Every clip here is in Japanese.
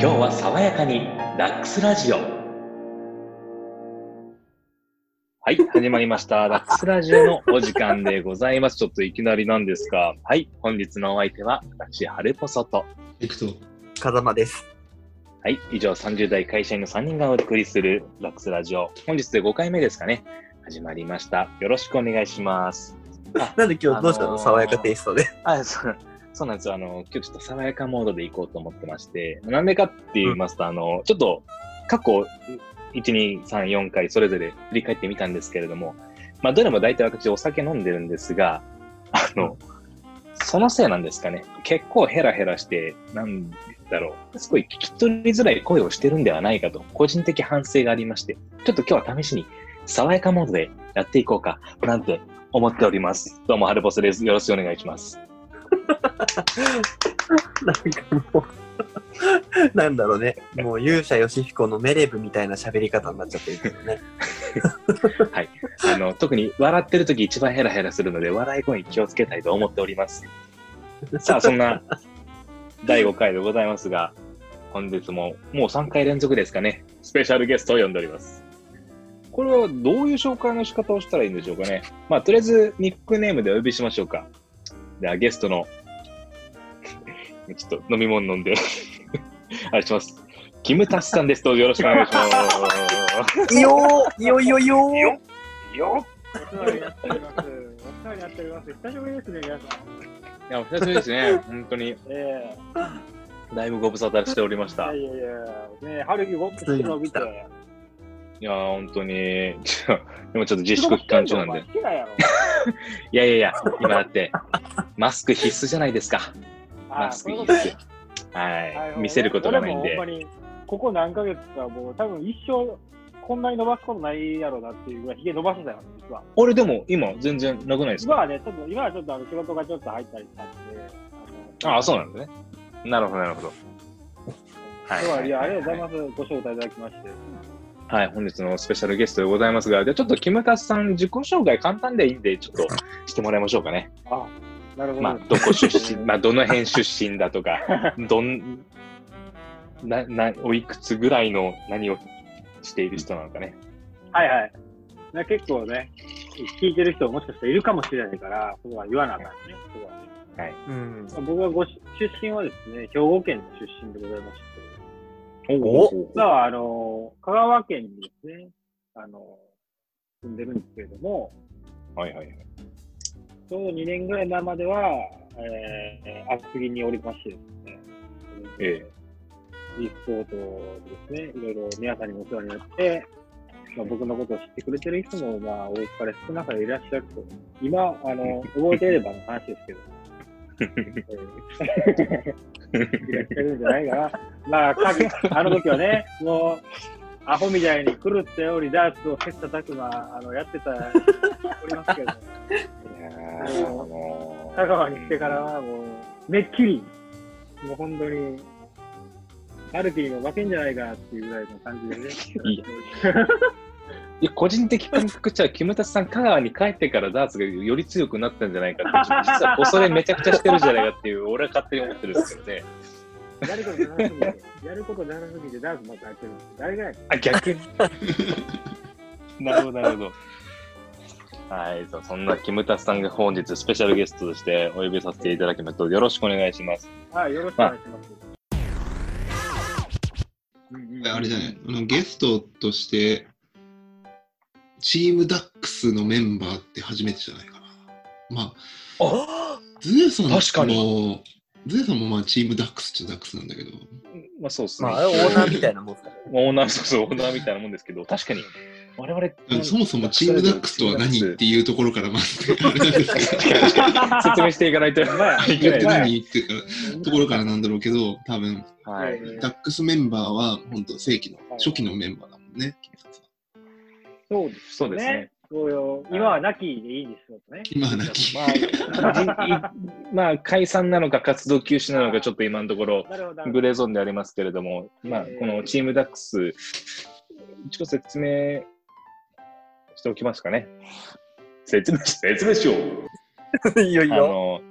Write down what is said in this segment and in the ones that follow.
今日は爽やかにダックスラジオ。はい始まりました。ダックスラジオのお時間でございます。ちょっといきなりなんですがはい本日のお相手は私ハルポソと。いくと、風間です。はい以上30代会社員の3人がお送りするダックスラジオ。本日で5回目ですかね。始まりました。よろしくお願いします。なんで今日どうしたの、あのー爽やかテイストで。あ、そう、そうなんですよ。あの、今日ちょっと爽やかモードで行こうと思ってまして、なんでかって言いますと、あの、ちょっと過去1、2、3、4回それぞれ振り返ってみたんですけれども、まあ、どれも大体私お酒飲んでるんですが、あの、そのせいなんですかね。結構ヘラヘラして、なんだろう。すごい聞き取りづらい声をしてるんではないかと、個人的反省がありまして、ちょっと今日は試しに爽やかモードでやっていこうか、なんて思っております。どうも、ハルボスです。よろしくお願いします。なんかもう、なんだろうね。もう勇者ヨシヒコのメレブみたいな喋り方になっちゃってるけどね。はいあの、特に笑ってる時一番ヘラヘラするので、笑い声に気をつけたいと思っております。さあ、そんな第5回でございますが、本日ももう3回連続ですかね、スペシャルゲストを呼んでおります。これはどういう紹介の仕方をしたらいいんでしょうかね。まあ、とりあえずニックネームでお呼びしましょうか。では、ゲストの、ちょっと飲み物飲んで、あれします。キムタスさんです。どうぞよろしくお願いします。いいよーいいよいいよいいよーよお世話になっております。お世話になっております。久しぶりですね、皆さん。いや、お久しぶりですね。本当に、えだいぶご無沙汰しておりましえた。いいやいやいや、ね春樹ウォックしてるのを見て。や、本当に、でもちょっと自粛期間中なんで。好きだやろ。いやいやいや、今だって、マスク必須じゃないですか。あマスクそういうこと必須。はい。はい見せることがないんで俺も。ほんまに、ここ何ヶ月か、もう多分一生、こんなに伸ばすことないやろうなっていうぐらい、ひげ伸ばしてたよ、実は。俺でも今全然なくないですか？今はね、ちょっと、今はちょっとあの仕事がちょっと入ったりしたんで。ああ、そうななんですね。なるほど、なるほど。はいは、はいいや、ありがとうございます。ご招待いただきまして。はい、本日のスペシャルゲストでございますが、じゃあちょっとキムタスさん、自己紹介簡単でいいんで、ちょっとしてもらいましょうかね。あ。まあ、どこ出身、まあ、どの辺出身だとか、どん、な、な、おいくつぐらいの何をしている人なのかね。はいはい。な結構ね、聞いてる人もしかしたらいるかもしれないから、そこは言わなあかんね。そこはねはい。うん。僕はごし出身はですね、兵庫県の出身でございまして、お実は、あの、香川県にですね、あの、住んでるんですけれども、はいはいはい。ちょうど2年ぐらい前までは、えー、厚木におりましてですね、ええ。e スポートですね、いろいろ皆さんにもお世話になって、まあ、僕のことを知ってくれてる人も、まあ、多かれ少なかれいらっしゃると。今、あの、覚えていればの話ですけど。えーいらっしゃるんじゃないかな。まあ、かあの時はね、もう、アホみたいに狂ったようにダーツを切磋琢磨あのやってた、おりますけど、香川に来てからはもう、めっきり、もう本当に、アルティにも負けんじゃないかっていうぐらいの感じでね。いいいや個人的感覚じゃ、キムタスさん、香川に帰ってからダーツがより強くなったんじゃないかって、実は恐れめちゃくちゃしてるんじゃないかっていう、俺は勝手に思ってるんですけどね。やることじゃなすぎて、やることじゃなすぎてダーツまたやってる。誰がやあ、逆に。なるほど、なるほど。はい、そんなキムタスさんが本日スペシャルゲストとしてお呼びさせていただきますと、よろしくお願いします。はい、よろしくお願いします。うんうんあれじゃないあのゲストとして、チームダックスのメンバーって初めてじゃないかな。まあ、あズエさんも、確かにズエさんもまあチームダックスっちゃダックスなんだけど、まあそうですね。まあ、オーナーみたいなもんですから。オーナー、そうそう、オーナーみたいなもんですけど、確かに、我々、うんそもそもチームダックスとは何っていうところからまず、あれなんですけど、説明していかないといけない。何っていうところからなんだろうけど、多分、はい。ダックスメンバーは本当正規の初期のメンバーだもんね。そうですそうですね。そうよ。今は亡きでいいんですよね。今はなき。まあ、まあ、解散なのか活動休止なのか、ちょっと今のところ。グレーゾーンでありますけれども、まあ、このチームダックス、一応説明しておきますかね。説明し、説明しよう。いいよいいよ。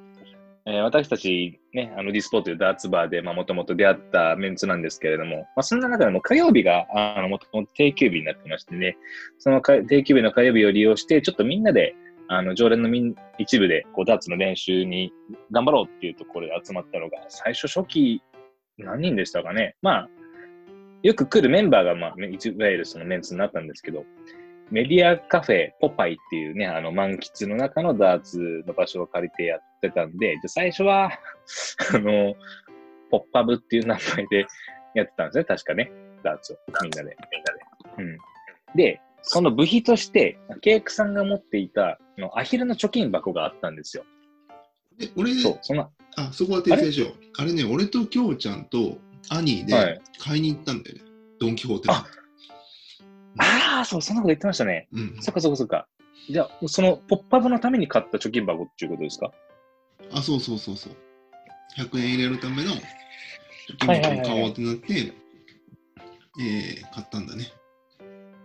え私たちね、あのディスポーというダーツバーで、まあ、もともと出会ったメンツなんですけれども、まあ、そんな中でも火曜日が、あの、もともと定休日になってましてね、その定休日の火曜日を利用して、ちょっとみんなで、あの、常連のみん一部で、こう、ダーツの練習に頑張ろうっていうところで集まったのが、最初初期、何人でしたかね。まあ、よく来るメンバーが、まあ、いわゆるそのメンツになったんですけど、メディアカフェポパイっていうね、あの満喫の中のダーツの場所を借りてやってたんで、じゃあ最初は、あの、ポッパブっていう名前でやってたんですね、確かね、ダーツを、みんなで。みんなで。うん。で、その部費として、ケイクさんが持っていたあのアヒルの貯金箱があったんですよ。え、俺、そう、その、あ、そこは訂正しよう。あれ？ね、俺ときょうちゃんとアニーはいで買いに行ったんだよね。ドン・キホーテのあああ、そう、そんなこと言ってましたね。うん。そっかそっかそっか。じゃあ、そのポッパブのために買った貯金箱っていうことですか？あ、そうそうそうそう。100円入れるための貯金箱を買おうってなって、えー買ったんだね。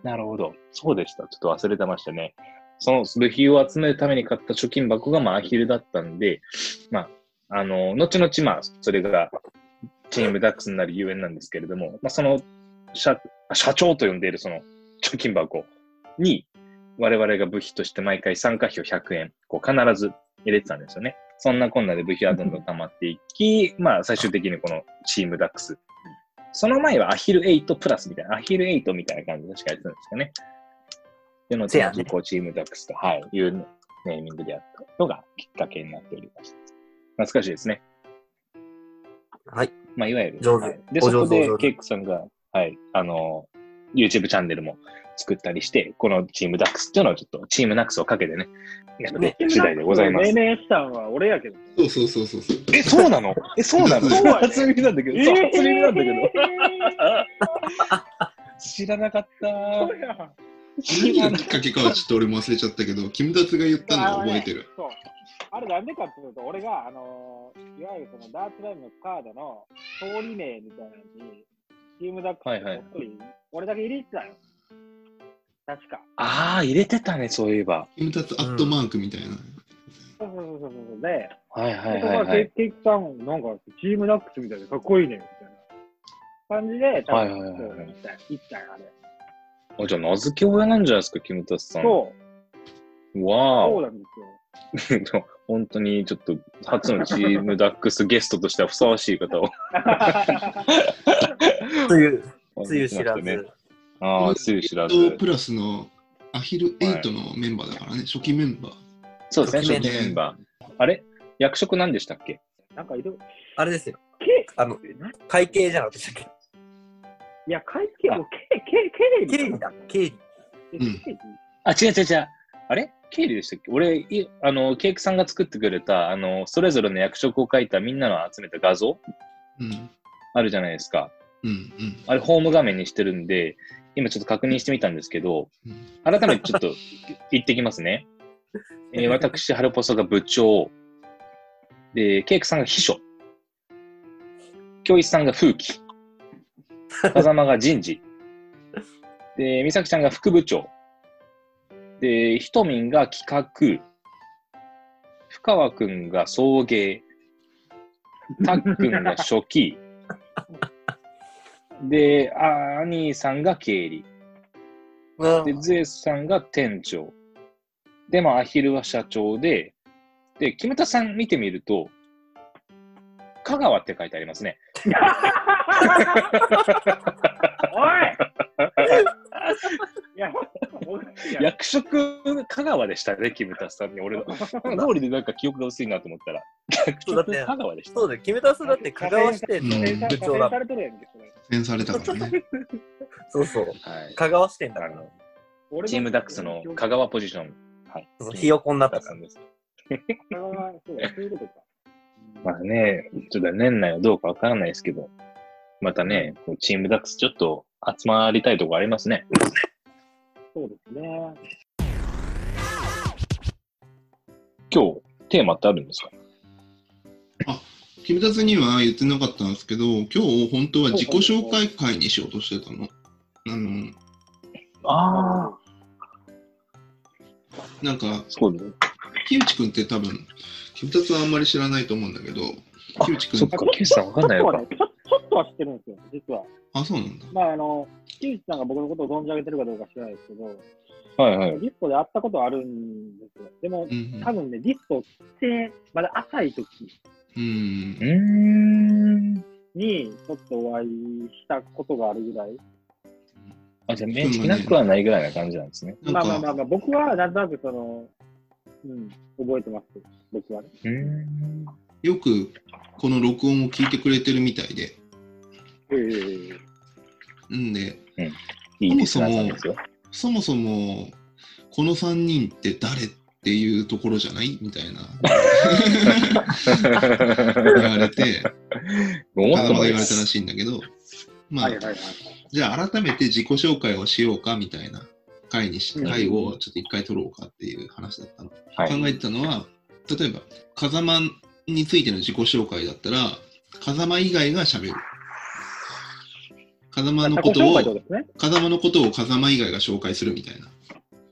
なるほど。そうでした。ちょっと忘れてましたね。その部費を集めるために買った貯金箱が、まあ、アヒルだったんで、まあ、あの、後々、まあ、それが、チームダックスになるゆえんなんですけれども、まあ、その、社、社長と呼んでいるその貯金箱に、我々が部費として毎回参加費を100円、こう、必ず入れてたんですよね。そんなこんなで部費はどんどん溜まっていき、まあ、最終的にこのチームダックス。その前はアヒル8プラスみたいな、アヒル8みたいな感じで確かやってたんですかね。で、後せやね々こうチームダックスと、はい、いうネーミングでやったのがきっかけになっておりました。懐かしいですね。はい。まあ、いわゆる。上手はいで、おそこでケイクさんが、はい、あの、YouTube チャンネルも作ったりして、このチームダックスっていうのをちょっとチームナックスをかけてね、やって次第でございます命。名したんは俺やけど。そうそうそうそうそう。え、そうなの？え、そうなの？そう初耳なんだけど、そう初耳なんだけど。え 知らなかった何がきっかけかはちょっと俺も忘れちゃったけど、キムタツが言ったのは覚えてる。そう。あれなんでかっていうと、俺が、あのーいわゆるそのダーツライブのカードの通り名みたいなのに、チームダックスはいはい俺だけ入れてたよ。確か。ああ、入れてたね、そういえば。キムタツアットマークみたいな。そうそうそうそうそう。で、はいはいはいはい。ケイクさん、なんかチームダックスみたいでかっこいいね、みたいな感じで、多はい分、はいはいはいそう行ったよ行ったよ、あれ。あじゃあ、名付け親なんじゃないですか、キムタスさん。そう、わーそうなんですよ。お。本当にちょっと初のチームダックスゲストとしてはふさわしい方を。つゆ、つゆ知らねず。。ああ、つゆ知らず。プラスのアヒル8のメンバーだからね、初期メンバー。そうですね、初初期メンバー。あれ？役職何でしたっけ？なんかいろあれですよ。けあの、な会計じゃなかったでしたっいや、会計も、け、け、けけ経理だ。経理。えうんあ、違う違う違う。あれ？経理でしたっけ俺、いあの、ケイクさんが作ってくれた、あの、それぞれの役職を書いたみんなの集めた画像？うん。あるじゃないですか。うんうんあれ、ホーム画面にしてるんで、今ちょっと確認してみたんですけど、うん。改めてちょっと言 ってきますね。えー私、ハルポソが部長。で、ケイクさんが秘書。教一さんが風紀。風間が人事。で、美咲ちゃんが副部長。で、ひとみんが企画。深川くんが送迎。たっくんが初期。で、あアニーさんが経理。うんで、ゼウスさんが店長。で、まあ、アヒルは社長で、で、キムタさん見てみると、香川って書いてありますね。おい役職、香川でしたね、キムタさんに。俺の。通りでなんか記憶が薄いなと思ったら、役職そうだって香川でした。そうだよ。キムタスだって香川支店のうん部長ださ。れてるやんけ、そされたからね。そうそう。はい。香川支店だから。チームダックスの香川ポジション。はい。そうひよこになったから。さんです。香川そうだそういうことか。まあね、ちょっと年内はどうかわからないですけど、またね、チームダックスちょっと集まりたいとこありますね。そうですね。今日、テーマってあるんですか？キムタツには言ってなかったんですけど、今日本当は自己紹介会にしようとしてたの。あの、ああ、なんか、そうです。木内くんって多分、君たちはあんまり知らないと思うんだけど、木内くんそっか、キュウさんわかんないのかちょっとは。ね、ちょちょっとは知ってるんですよ、実は。あ、そうなんだ。まあ、あの、木内さんが僕のことを存じ上げてるかどうか知らないですけど、はいはい。ディスコで会ったことはあるんですよ。でもう、ん多分ね、ディスコって、まだ浅い時うん。うーん。に、ちょっとお会いしたことがあるぐらい。あ、じゃあ面識なくはないぐらいな感じなんですね。まあまあまあまあ、僕はなんとなくその、うん、覚えてます。僕はね。うーん。よくこの録音を聞いてくれてるみたいで、ええうんで、いいリスナーさんですよ。そもそも、この3人って誰っていうところじゃない？みたいな 言われて、まだまだ言われたら。しいんだけど、まあ、はいはいはい。じゃあ改めて自己紹介をしようかみたいな回にし、うん回をちょっと一回取ろうかっていう話だったの。はい。考えてたのは、例えば、風間についての自己紹介だったら、風間以外が喋る。風間のことをね。風間のことを風間以外が紹介するみたいな。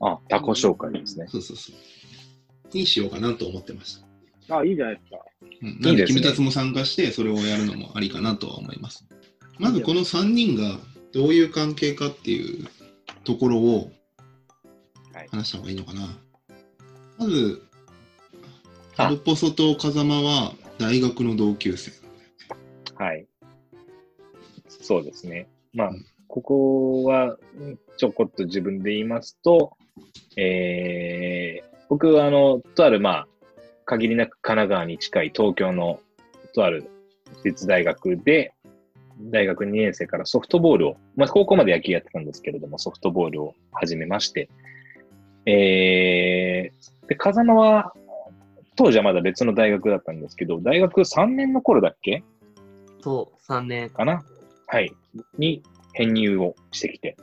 あ、タコ紹介ですね。そうそうそう。にしようかなと思ってました。あいいじゃないですか。うん、いないんで、ですね君たちも参加して、それをやるのもありかなとは思います。まず、この3人がどういう関係かっていうところをはい話した方がいいのかな。まず、あアルポソと風間は大学の同級生。はい。そうですね。まあうん、ここはうんちょこっと自分で言いますと、えー、僕はあの、とあるまあ、限りなく神奈川に近い東京のとある私立大学で、大学2年生からソフトボールを、まあ、高校まで野球やってたんですけれども、ソフトボールを始めまして、えー、で、風間は、当時はまだ別の大学だったんですけど、大学3年の頃だっけ？そう、3年。かな？はい。に編入をしてきて。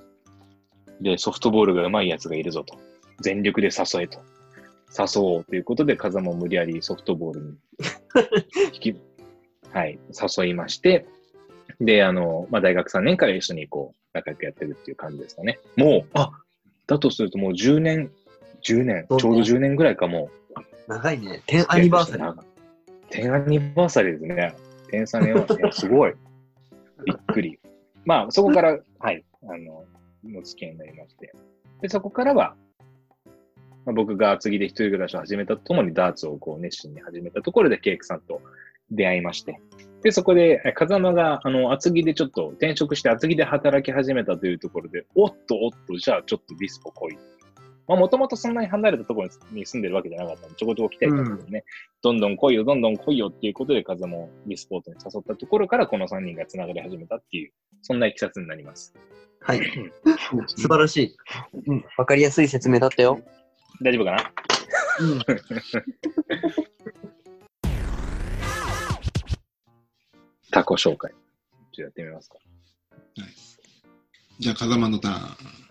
で、ソフトボールが上手いやつがいるぞと。全力で誘えと。誘おうということで、風間を無理やりソフトボールに 引き、はい、誘いまして、で、あの、まあ、大学3年から一緒にこう、仲良くやってるっていう感じですかね。もう、あ、だとするともう10年、10年、ちょうど10年ぐらいかもう、長いね。10アニバーサリー。10アニバーサリーですね。10サ年は、すごい。びっくり。まあ、そこから、はい、あの、お付き合いになりまして。で、そこからは、まあ、僕が厚木で一人暮らしを始めたとともにダーツをこう熱心に始めたところでケイクさんと出会いまして。で、そこで、風間が、あの、厚木でちょっと転職して厚木で働き始めたというところで、おっとおっと、じゃあちょっとディスコ来い。まあ、もともとそんなに離れたところに住んでるわけじゃなかったんで、ちょこちょこ来てたんですけどね、どんどん来いよ、どんどん来いよっていうことで、風もディスポートに誘ったところから、この3人が繋がり始めたっていう、そんないきさつになります。はい。素晴らしい。うん。わかりやすい説明だったよ。大丈夫かな？うん。タコ紹介。ちょっとやってみますか。はい、じゃあ、風間のターン。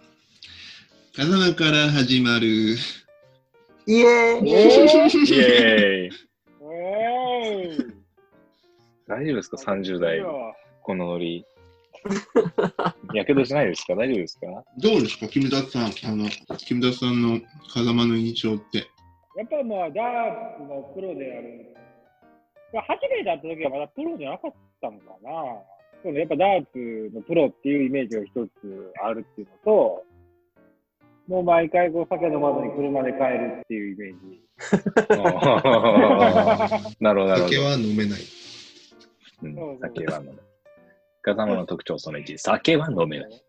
風間から始まる。イエーイイェーイ大丈夫ですか ?30 代このノリ。やけどしないですか？大丈夫ですか？どうですか、キムタツさん。あの、キムタツさんの風間の印象って。やっぱまあ、ダーツのプロである。まあ、初めて会った時はまだプロじゃなかったのかな。そうね、やっぱダーツのプロっていうイメージが一つあるっていうのと、もう毎回こう酒飲まずに車で帰るっていうイメージ。なるほど、なるほど。酒は飲めない。うん、酒は飲めない。風間の特徴その1、酒は飲めない。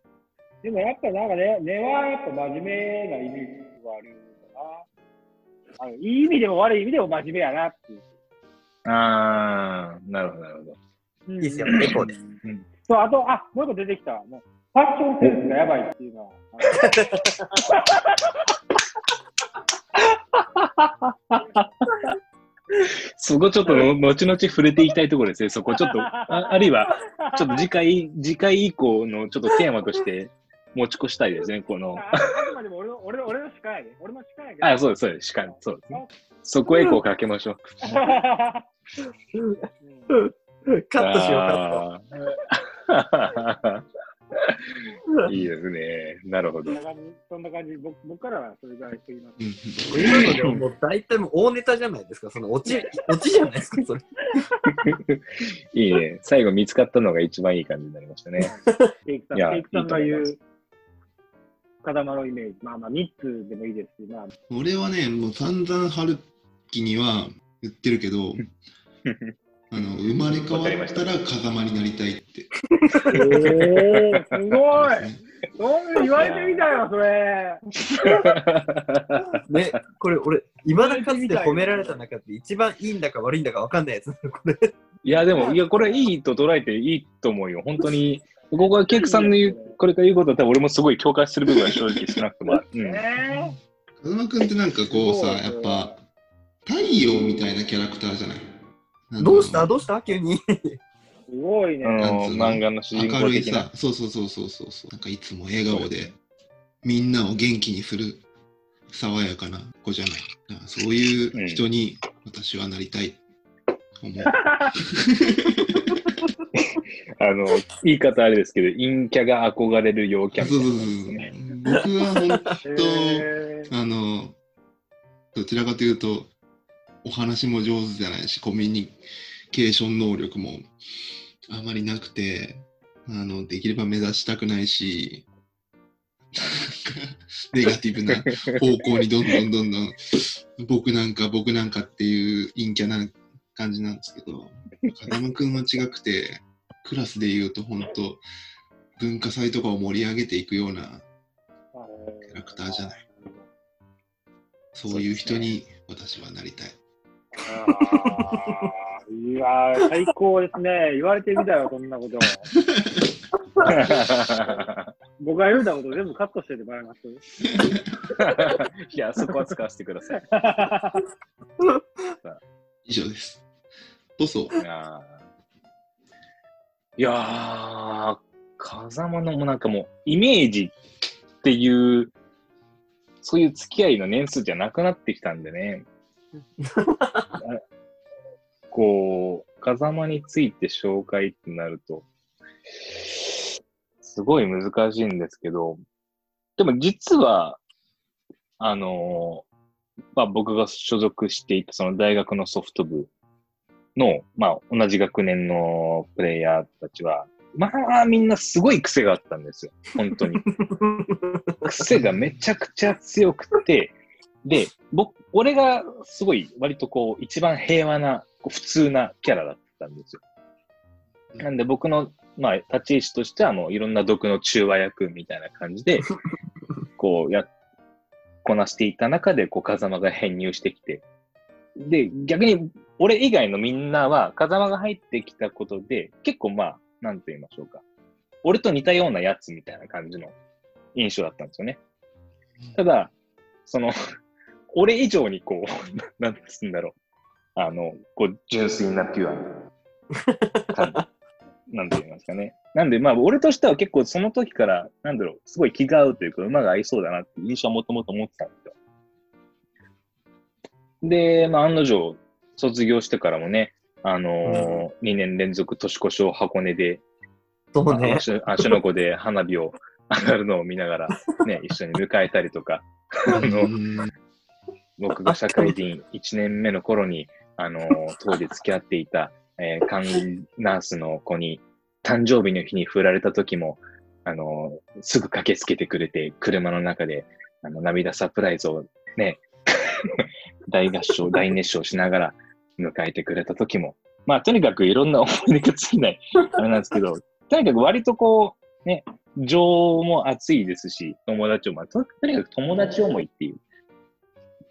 でもやっぱなんかね、根はやっぱ真面目なイメージがあるんだな。あのいい意味でも悪い意味でも真面目やなっていう。あー、なるほど、なるほど。いいいっすよエコーですそう、あと、あ、もう一個出てきた。もうファッションセンスがやばいっていうのは。そこちょっとの後々触れていきたいところですね。そこちょっと、ああるいは、ちょっと次回、次回以降のちょっとテーマとして持ち越したいですね。この、ああくまでも俺の俺の俺の司会やで。俺。あ、そうです、そうです。しかそうですね。そこへこうかけましょう。うんカットしよう、カット。いいですね。なるほどそん。な感じ、僕僕からはそれぐらいしてきます。うん今のでももう大体もう大ネタじゃないですか。そのオチ、オチじゃないですか、それ。いいね。最後見つかったのが一番いい感じになりましたね。ケイクさん、いやケイクさんが言う風間のイメージ、まあまあ、3つでもいいですし、まあ、俺はね、もう散々春樹には言ってるけど、あの生まれ変わったら風間になりたいって。おー、すごいそう言われてみたよ、それ。ね、これ俺、いまだかつて褒められた中で一番いいんだか悪いんだか分かんないやつ。これ。いや、でも、いや、これいいと捉えていいと思うよ。本当に、ここはケイクさんの言う、これから言うことは多分俺もすごい共感する部分は正直少なくともある。うんね風間くんってなんかこうさ、やっぱ太陽みたいなキャラクターじゃない？どうした？どうした？急に。すごいね。あの漫画の主人明るいさ。、そうそうそうそうそうそう。なんかいつも笑顔でみんなを元気にする爽やかな子じゃない。そういう人に私はなりたいと思う。あの、言い方あれですけど、陰キャが憧れる陽キャそうみね。僕は本当、あの、どちらかというと、お話も上手じゃないし、コミュニケーション能力もあまりなくて、あの、できれば目指したくないし、ネガティブな方向にどんどんどんどん僕なんか僕なんかっていう陰キャな感じなんですけど風間くんは違くてクラスで言うと本当文化祭とかを盛り上げていくようなキャラクターじゃないそういう人に私はなりたい。いやー、最高ですね。言われてみたよ、そんなこと。僕が言うたこと全部カットしててもらえます いや、そこは使わせてください。以上です。どうぞ。いやーいやー、風間のもなんかもう、イメージっていう、そういう付き合いの年数じゃなくなってきたんでね。あ こう、風間について紹介ってなると、すごい難しいんですけど、でも実は、あのーまあ僕が所属していたその大学のソフト部の、まあ、同じ学年のプレイヤーたちは、まあ、みんなすごい癖があったんですよ。本当に。癖がめちゃくちゃ強くて、で、僕、俺がすごい割とこう、一番平和な、普通なキャラだったんですよ。なんで僕の、まあ、立ち位置としてはもういろんな毒の中和役みたいな感じで、こう、や、こなしていた中で、こう、風間が編入してきて、で、逆に、俺以外のみんなは、風間が入ってきたことで、結構まあ、なんと言いましょうか。俺と似たようなやつみたいな感じの印象だったんですよね。ただ、その、俺以上にこう、なんつうんだろう。あの、こう、純粋なピュアな感じ。なんて言いますかね。なんで、まあ、俺としては結構その時から、なんだろう、すごい気が合うというか、馬が合いそうだなって印象はもともと持ってたんですよ。で、まあ、案の定、卒業してからもね、あのー2年連続年越しを箱根で、そうね。足足の子で花火を上がるのを見ながら、ね、一緒に迎えたりとか、あの、僕が社会人1年目の頃に、あの、当時付き合っていた、えー、看ナースの子に、誕生日の日に振られた時も、あの、すぐ駆けつけてくれて、車の中で、あの、涙サプライズをね、大合唱、大熱唱しながら迎えてくれた時も、まあ、とにかくいろんな思い出が尽きない、あれなんですけど、とにかく割とこう、ね、情も熱いですし、友達を、まあ、ととにかく友達思いっていう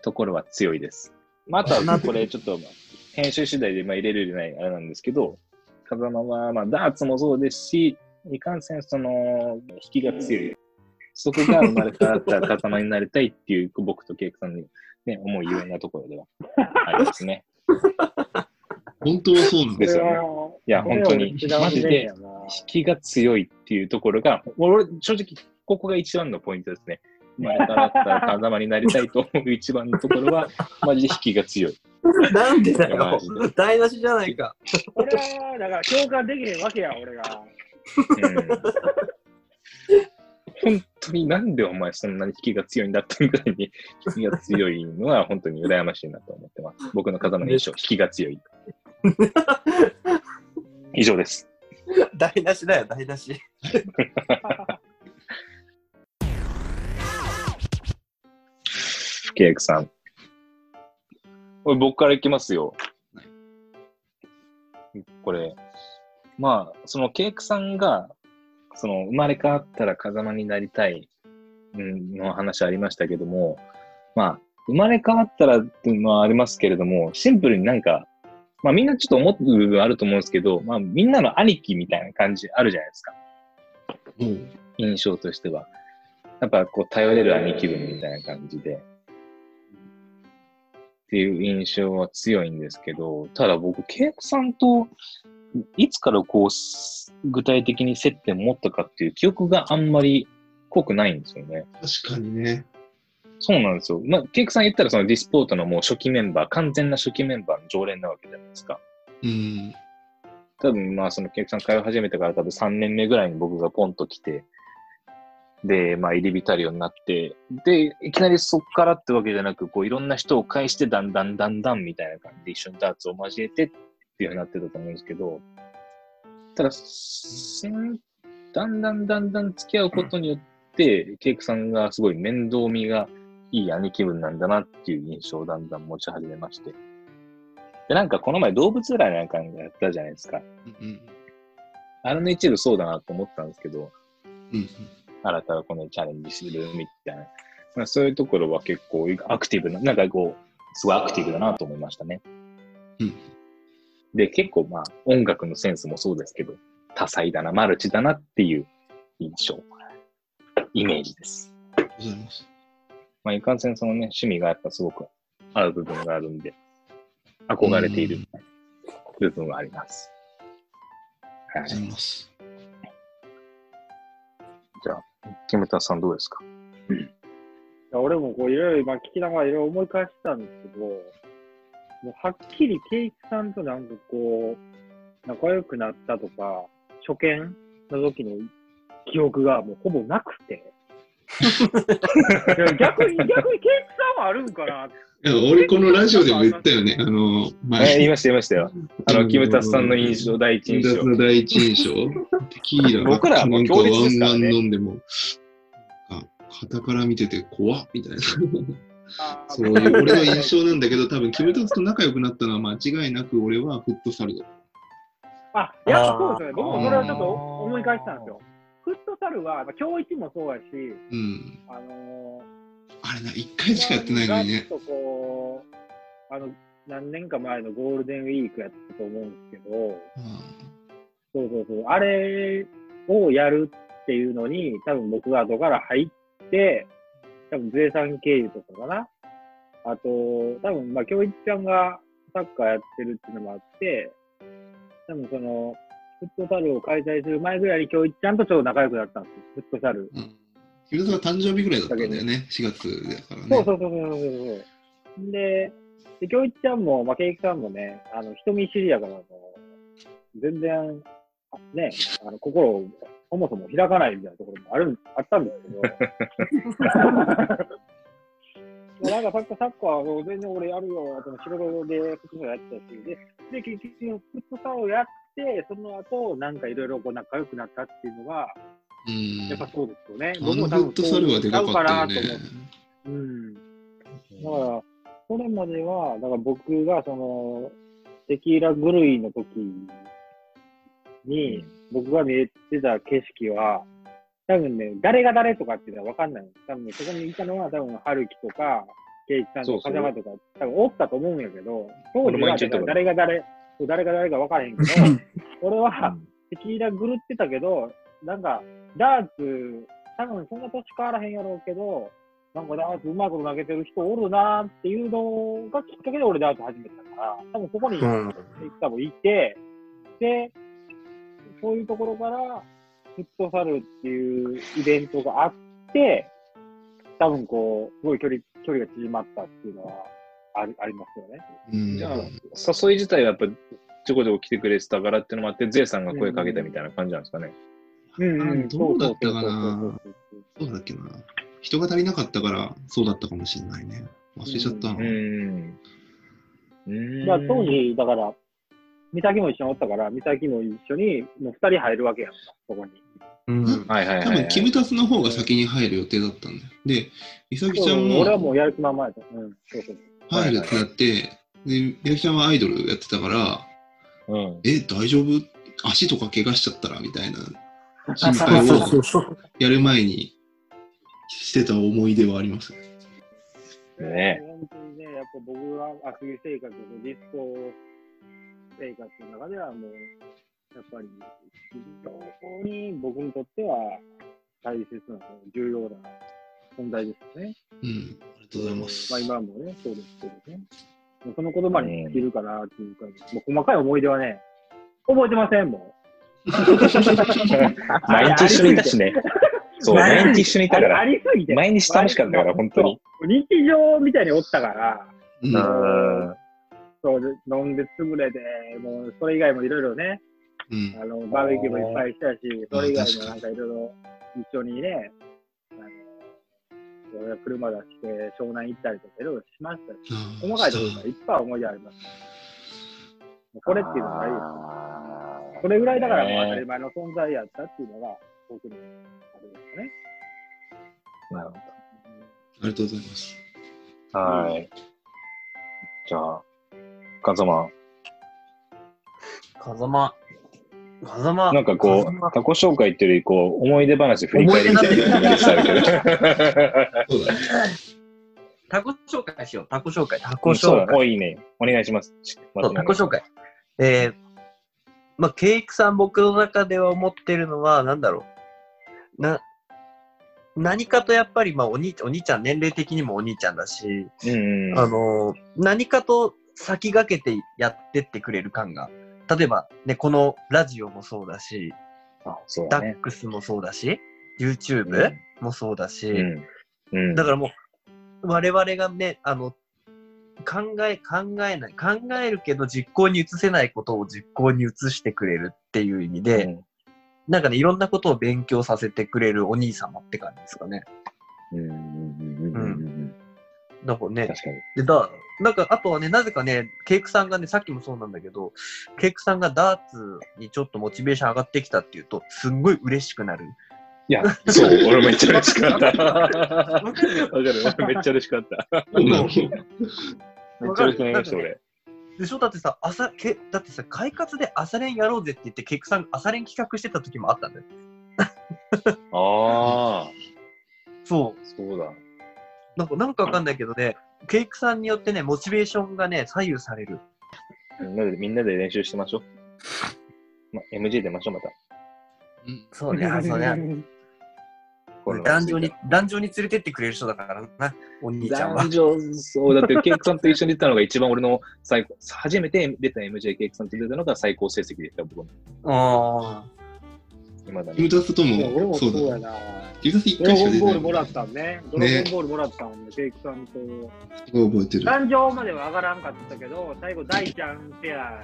ところは強いです。まあ、あとはこれちょっと、編集次第でまあ入れるようないあれなんですけど、風間は、まあ、ダーツもそうですし、いかんせんその、引きが強い。そこが生まれ変わったら塊になりたいっていう、僕とケイクさんの、ね、思い有なところではありますね。本当はそうなんですですよねいや、本当に、マジで、引きが強いっていうところが、俺、正直、ここが一番のポイントですね。生まれ変わったら風間になりたいと思う一番のところは、マジで引きが強い。なんでだよいやマジで。台無しじゃないか。俺は、だから共感できへんわけや、俺が。うん本当当になんでお前そんなに引きが強いんだってぐらいに引きが強いのは本当に羨ましいなと思ってます。僕の風間の印象、引きが強い。以上です。台無しだよ、台無し。ケイクさん。これ僕からいきますよは。これ、まあ、そのケイクさんが、その生まれ変わったら風間になりたい、うん、の話ありましたけども、まあ、生まれ変わったらっていうのはありますけれども、シンプルになんか、まあみんなちょっと思う部分あると思うんですけど、まあみんなの兄貴みたいな感じあるじゃないですか。おう印象としては。やっぱこう頼れる兄貴分みたいな感じで。っていう印象は強いんですけど、ただ僕、ケイコさんといつからこう、す具体的に接点持ったかっていう記憶があんまり濃くないんですよね。確かにね。そうなんですよ。まあ、ケイクさん言ったらそのディスポートのもう初期メンバー、完全な初期メンバーの常連なわけじゃないですか。うん。多分まあそのケイクさん通い始めてから多分3年目ぐらいに僕がポンと来て、で、まあ入り浸るようになって、で、いきなりそっからってわけじゃなく、こういろんな人を介してだんだんだんだんみたいな感じで一緒にダーツを交えてっていうふうになってたと思うんですけど、ただ、だんだんだんだん付き合うことによって、ケイクさんがすごい面倒見がいい兄貴分なんだなっていう印象をだんだん持ち始めまして。で、なんかこの前動物占いなんかやったじゃないですか。うんあれの一部そうだなと思ったんですけど、うん。新たなこのチャレンジするみたいな。まあ、そういうところは結構アクティブな、なんかこう、すごいアクティブだなと思いましたね。うんで、結構まあ音楽のセンスもそうですけど、多彩だな、マルチだなっていう印象、イメージです。ありがとうございます。まあ、いかんせんそのね、趣味がやっぱすごく合う部分があるんで、憧れている部分はあります。はありがとうござい。います。じゃあ、キムタさんどうですか？いや俺もこういろいろ今聞きながらいろいろ思い返したんですけど、もうはっきりケイキさんとなんかこう、仲良くなったとか、初見の時の記憶がもうほぼなくて。逆に、逆にケイキさんはあるんかないや俺、このラジオでも言ったよね。あの、え前言いました、言いましたよ。あの、キムタさんの印象、第一印象キムタス。の第一印象。テキーラ僕らはもう強烈ですからねワンワン飲んでも、あ、肩から見てて怖っみたいな。そういう俺の印象なんだけど、多分キムタスと仲良くなったのは間違いなく俺はフットサルだ。あ、いや、そうですね。僕もそれはちょっと思い返したんですよ。フットサルは、まあ、今日一もそうやし、うん。あのあれな、一回しかやってないのにね。ちょっとこう、あの、何年か前のゴールデンウィークやったと思うんですけど、そうそうそう、あれをやるっていうのに、多分僕が後から入って、多分税産経由とかかな。あと、多分まあ、京一ちゃんがサッカーやってるっていうのもあって、多分その、フットサルを開催する前ぐらいに京一ちゃんとちょっと仲良くなったんですよ、フットサル。うん。キムタスが誕生日ぐらいだったんだよね。4月だからね。そうそうそうそうそうそう。で、で、京一ちゃんも、まあ、ケイキさんもね、あの、人見知りやから、全然、あね、あの、心をそもそも開かないみたいなところもある、あったんですけど。ま あなんかサッカー、サッカーを全然俺やるよ、と仕事でフットサルやってたし、で、で、結局フットサルをやって、その後、なんかいろいろこう仲良くなったっていうのは、うん。やっぱそうですよね。あのフットサルはでかかったよね。うん。だから、それまでは、だから僕がその、テキーラ狂いの時に、僕が見えてた景色は、多分ね、誰が誰とかっていうのは分かんない。多分ね、そこにいたのは、多分、春樹とか、ケイチさんとか、そうそう風間とか、多分おったと思うんやけど、当時は誰が誰、そう誰が誰か分からへんけど、俺は、テキーラ狂ってたけど、なんか、ダーツ、多分そんな年変わらへんやろうけど、なんかダーツうまいこと投げてる人おるなーっていうのがきっかけで俺ダーツ始めたから、多分そこにうん。多分いて、で、そういうところから、フットサルっていうイベントがあって、多分こう、すごい距離、距離が縮まったっていうのはありありますよね。うん。じゃあ、誘い自体はやっぱちょこちょこ来てくれてたからっていうのもあって、ゼイさんが声かけたみたいな感じなんですかね。うんうん。あどうだったかな？そうだっけな？人が足りなかったから、そうだったかもしれないね。忘れちゃったな。うん。うん。だから当時、だから、美咲も一緒におったから、美咲も一緒に、もう二人入るわけやんか、そこに。うん。はいはいはい、多分、キムタスの方が先に入る予定だったんだよ。で、美咲ちゃんも俺はもうやる気満々やった。うん、そうそう。入るってなって、で、美咲ちゃんはアイドルやってたから、うん。え、大丈夫？足とか怪我しちゃったら？みたいな心配をやる前にしてた思い出はあります。ね本当にね、やっぱ僕はアクリ生活とディスコ生活の中ではもう、やっぱり非常に僕にとっては大切な、重要な存在ですよね。うん、ありがとうございます。まあ今もね、そうですけどね。もうその言葉に尽きるかなっていうか、もう細かい思い出はね、覚えてませんも 毎日一緒にいたしね。そう、毎日一緒にいたから。りすぎて。毎日楽しかったから、本当に。日常みたいにおったから、うんうん。そうで飲んで潰れて、もうそれ以外もいろいろね、うんあのバーベキューもいっぱいしたし、それ以外もなんかいろいろ一緒にね、俺は車出して湘南行ったりとかいろいろしましたし、細かいところがいっぱい思い出あります。もうこれっていうのがないです。それぐらいだからもう当たねり前の存在やったっていうのが、僕のあれですかね。なるほありがとうございます。ど。はい。じゃあ、カズマ、風間。風間。なんかこ風間う、タコ紹介っていうより、こう、思い出話振り返りみたいな感じであるけど。そうだね。タコ紹介しよう。タコ紹介。タコそうだ、紹介。おいいね。お願いします。そうタコ紹介。えー、まあ、ケイクさん僕の中では思ってるのは、なんだろう。な、何かとやっぱり、まあ、お兄お兄ちゃん、年齢的にもお兄ちゃんだし、うんうん。あの、何かと先駆けてやってってくれる感が。例えば、ね、このラジオもそうだし、あ、そうね。ックスもそうだし、YouTube もそうだし、うん。うん。だからもう、我々がね、あの、考え、考えない、考えるけど実行に移せないことを実行に移してくれるっていう意味で、うんなんかね、いろんなことを勉強させてくれるお兄様って感じですかね。うんうんうんうんうんうん。なんかね、確かに。で、だ、なんか、あとはね、なぜかね、ケイクさんがね、さっきもそうなんだけど、ケイクさんがダーツにちょっとモチベーション上がってきたっていうと、すんごい嬉しくなる。いや、そう、俺めっちゃ嬉しかった。わかる、俺めっちゃ嬉しかった。めっちゃ嬉しくなりました、俺。でしょ？だってさ、朝、け、だってさ、快活で朝練やろうぜって言って、ケイクさん朝練企画してた時もあったんだよ。ああ、そう。そうだ。なんか、なんかわかんないけどね、ケイクさんによってね、モチベーションがね、左右される。みんなで、みんなで練習してましょう。ま、MJ 出ましょう、また。うんそうね、あそうね。コロナ壇上に、壇上に連れてってくれる人だからな、お兄ちゃんは男。女、そう、だって、ケイクさんと一緒に出たのが一番俺の最高、初めて出た MJ ケイクさんと出たのが最高成績でした、僕の。あ今だキムに。タスといや俺ももそうだな。キムタス一ドラゴン回しか出てないボールもらったんね。ドラゴンボールもらったんで、ケイクさんと。すごい覚えてる。壇上までは上がらんかったけど、最後、大ちゃんペア、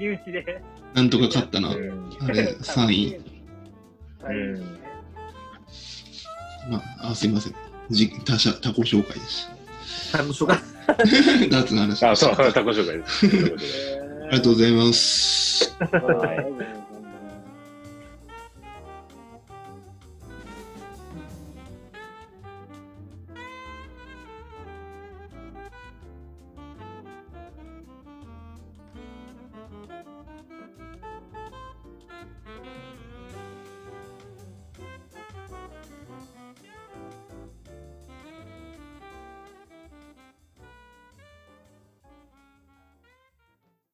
身内で。なんとか勝ったな。うんあれ、3位。うんまあ、あすいません。じ他社、他己紹介でしあ。あの、しょが、た。ダーツの話。あ、そう、タコ紹介です。ありがとうございます。はい